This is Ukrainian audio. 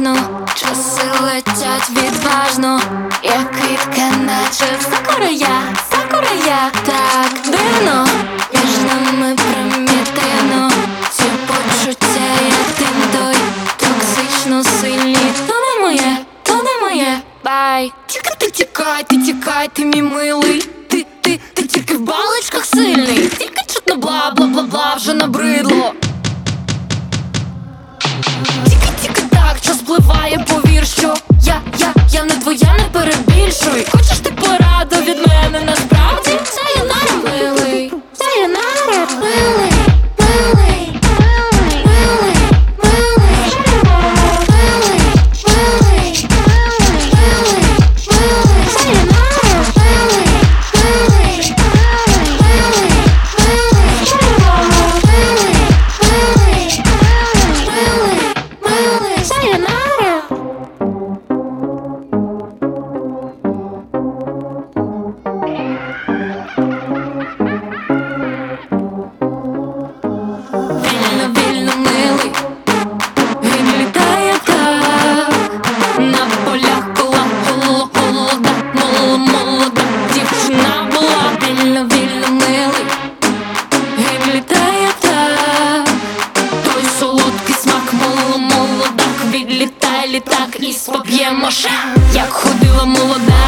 уважно, часи летять відважно, як квітка, наче в сакурая, сакурая. Так дивно, між нами примітивно. Ці почуття я тим той токсично сильні, то не моє, то не моє, бай. Тікай, ти тікай, ти тікай, ти мій милий, ти Чоловік. літак і споб'є моше, як ходила молода.